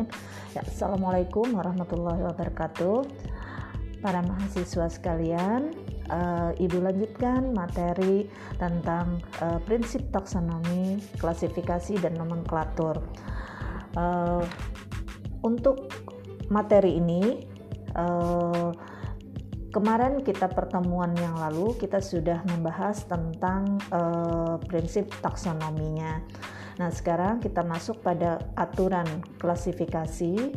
Bismillahirrahmanirrahim. Ya, Assalamualaikum warahmatullahi wabarakatuh. Para mahasiswa sekalian, uh, Ibu lanjutkan materi tentang uh, prinsip taksonomi, klasifikasi dan nomenklatur. Uh, untuk materi ini, uh, kemarin kita pertemuan yang lalu kita sudah membahas tentang uh, prinsip taksonominya. Nah, sekarang kita masuk pada aturan klasifikasi.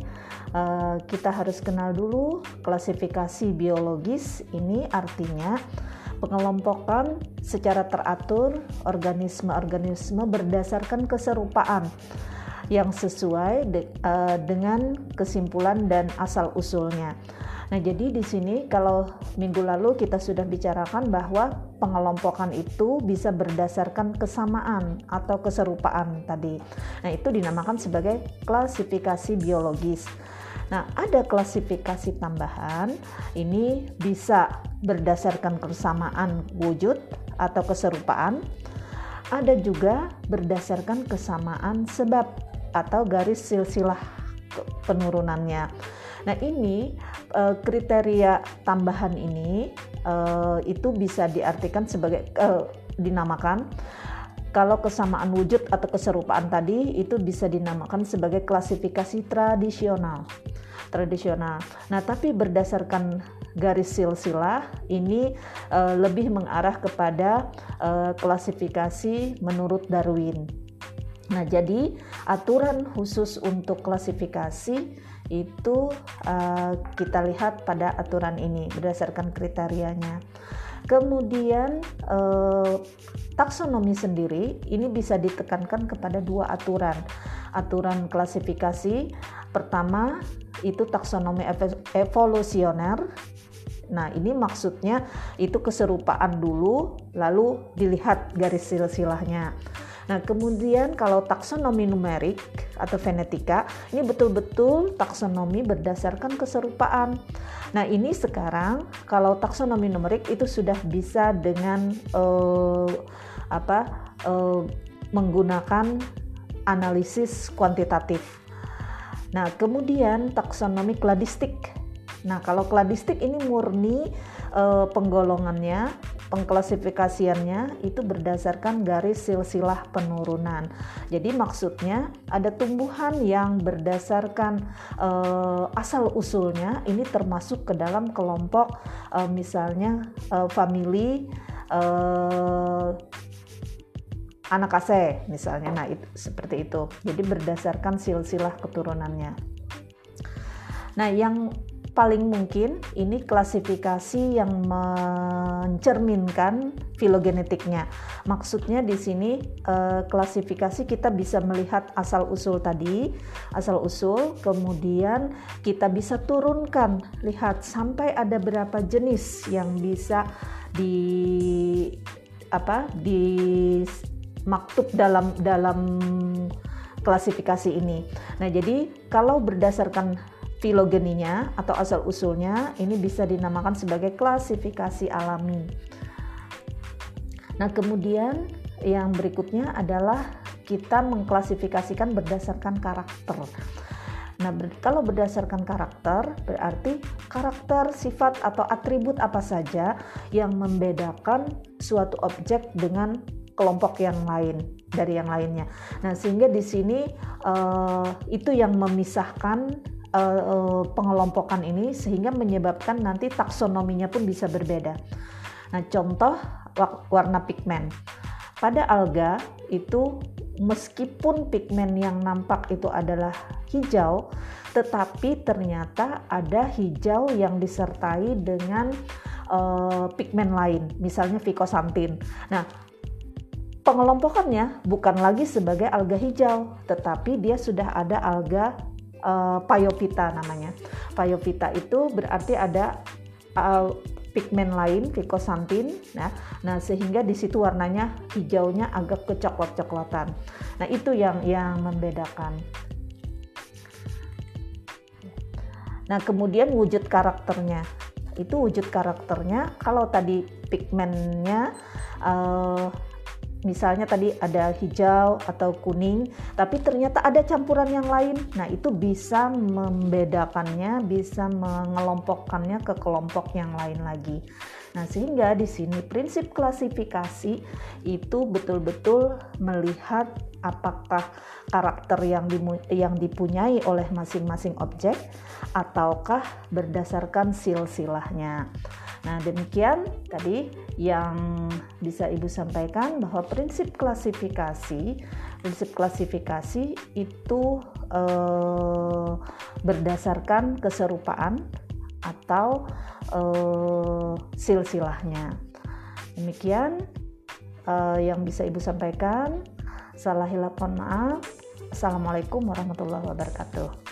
Uh, kita harus kenal dulu klasifikasi biologis. Ini artinya pengelompokan secara teratur organisme-organisme berdasarkan keserupaan yang sesuai de, uh, dengan kesimpulan dan asal usulnya. Nah, jadi di sini kalau minggu lalu kita sudah bicarakan bahwa pengelompokan itu bisa berdasarkan kesamaan atau keserupaan tadi. Nah, itu dinamakan sebagai klasifikasi biologis. Nah, ada klasifikasi tambahan. Ini bisa berdasarkan kesamaan wujud atau keserupaan. Ada juga berdasarkan kesamaan sebab atau garis silsilah penurunannya. Nah, ini uh, kriteria tambahan ini uh, itu bisa diartikan sebagai uh, dinamakan kalau kesamaan wujud atau keserupaan tadi itu bisa dinamakan sebagai klasifikasi tradisional. Tradisional. Nah, tapi berdasarkan garis silsilah ini uh, lebih mengarah kepada uh, klasifikasi menurut Darwin. Nah, jadi aturan khusus untuk klasifikasi itu uh, kita lihat pada aturan ini berdasarkan kriterianya. Kemudian uh, taksonomi sendiri ini bisa ditekankan kepada dua aturan. Aturan klasifikasi pertama itu taksonomi evolusioner. Nah, ini maksudnya itu keserupaan dulu lalu dilihat garis silsilahnya. Nah, kemudian kalau taksonomi numerik atau fenetika, ini betul-betul taksonomi berdasarkan keserupaan. Nah, ini sekarang kalau taksonomi numerik itu sudah bisa dengan uh, apa? Uh, menggunakan analisis kuantitatif. Nah, kemudian taksonomi kladistik. Nah, kalau kladistik ini murni uh, penggolongannya pengklasifikasiannya itu berdasarkan garis silsilah penurunan. Jadi maksudnya ada tumbuhan yang berdasarkan uh, asal usulnya ini termasuk ke dalam kelompok uh, misalnya uh, famili uh, anak ase misalnya. Nah, itu seperti itu. Jadi berdasarkan silsilah keturunannya. Nah, yang paling mungkin ini klasifikasi yang mencerminkan filogenetiknya. Maksudnya di sini eh, klasifikasi kita bisa melihat asal usul tadi, asal usul, kemudian kita bisa turunkan, lihat sampai ada berapa jenis yang bisa di apa di maktub dalam dalam klasifikasi ini. Nah, jadi kalau berdasarkan filogeninya atau asal usulnya ini bisa dinamakan sebagai klasifikasi alami. Nah, kemudian yang berikutnya adalah kita mengklasifikasikan berdasarkan karakter. Nah, ber, kalau berdasarkan karakter, berarti karakter, sifat, atau atribut apa saja yang membedakan suatu objek dengan kelompok yang lain dari yang lainnya. Nah, sehingga di sini uh, itu yang memisahkan uh, pengelompokan ini sehingga menyebabkan nanti taksonominya pun bisa berbeda. Nah, contoh warna pigmen. Pada alga itu meskipun pigmen yang nampak itu adalah hijau, tetapi ternyata ada hijau yang disertai dengan uh, pigmen lain, misalnya vicosantin. Nah, pengelompokannya bukan lagi sebagai alga hijau, tetapi dia sudah ada alga uh, payopita namanya. Payopita itu berarti ada uh, pigmen lain, vicosantin, nah, nah sehingga di situ warnanya hijaunya agak kecoklat-coklatan. Nah itu yang yang membedakan. Nah kemudian wujud karakternya, itu wujud karakternya kalau tadi pigmennya uh, misalnya tadi ada hijau atau kuning, tapi ternyata ada campuran yang lain. Nah, itu bisa membedakannya, bisa mengelompokkannya ke kelompok yang lain lagi. Nah, sehingga di sini prinsip klasifikasi itu betul-betul melihat apakah karakter yang yang dipunyai oleh masing-masing objek ataukah berdasarkan silsilahnya. Nah, demikian tadi yang bisa Ibu sampaikan bahwa prinsip klasifikasi, prinsip klasifikasi itu eh, berdasarkan keserupaan atau eh, silsilahnya. Demikian eh, yang bisa Ibu sampaikan. Salah hilap maaf. Assalamualaikum warahmatullahi wabarakatuh.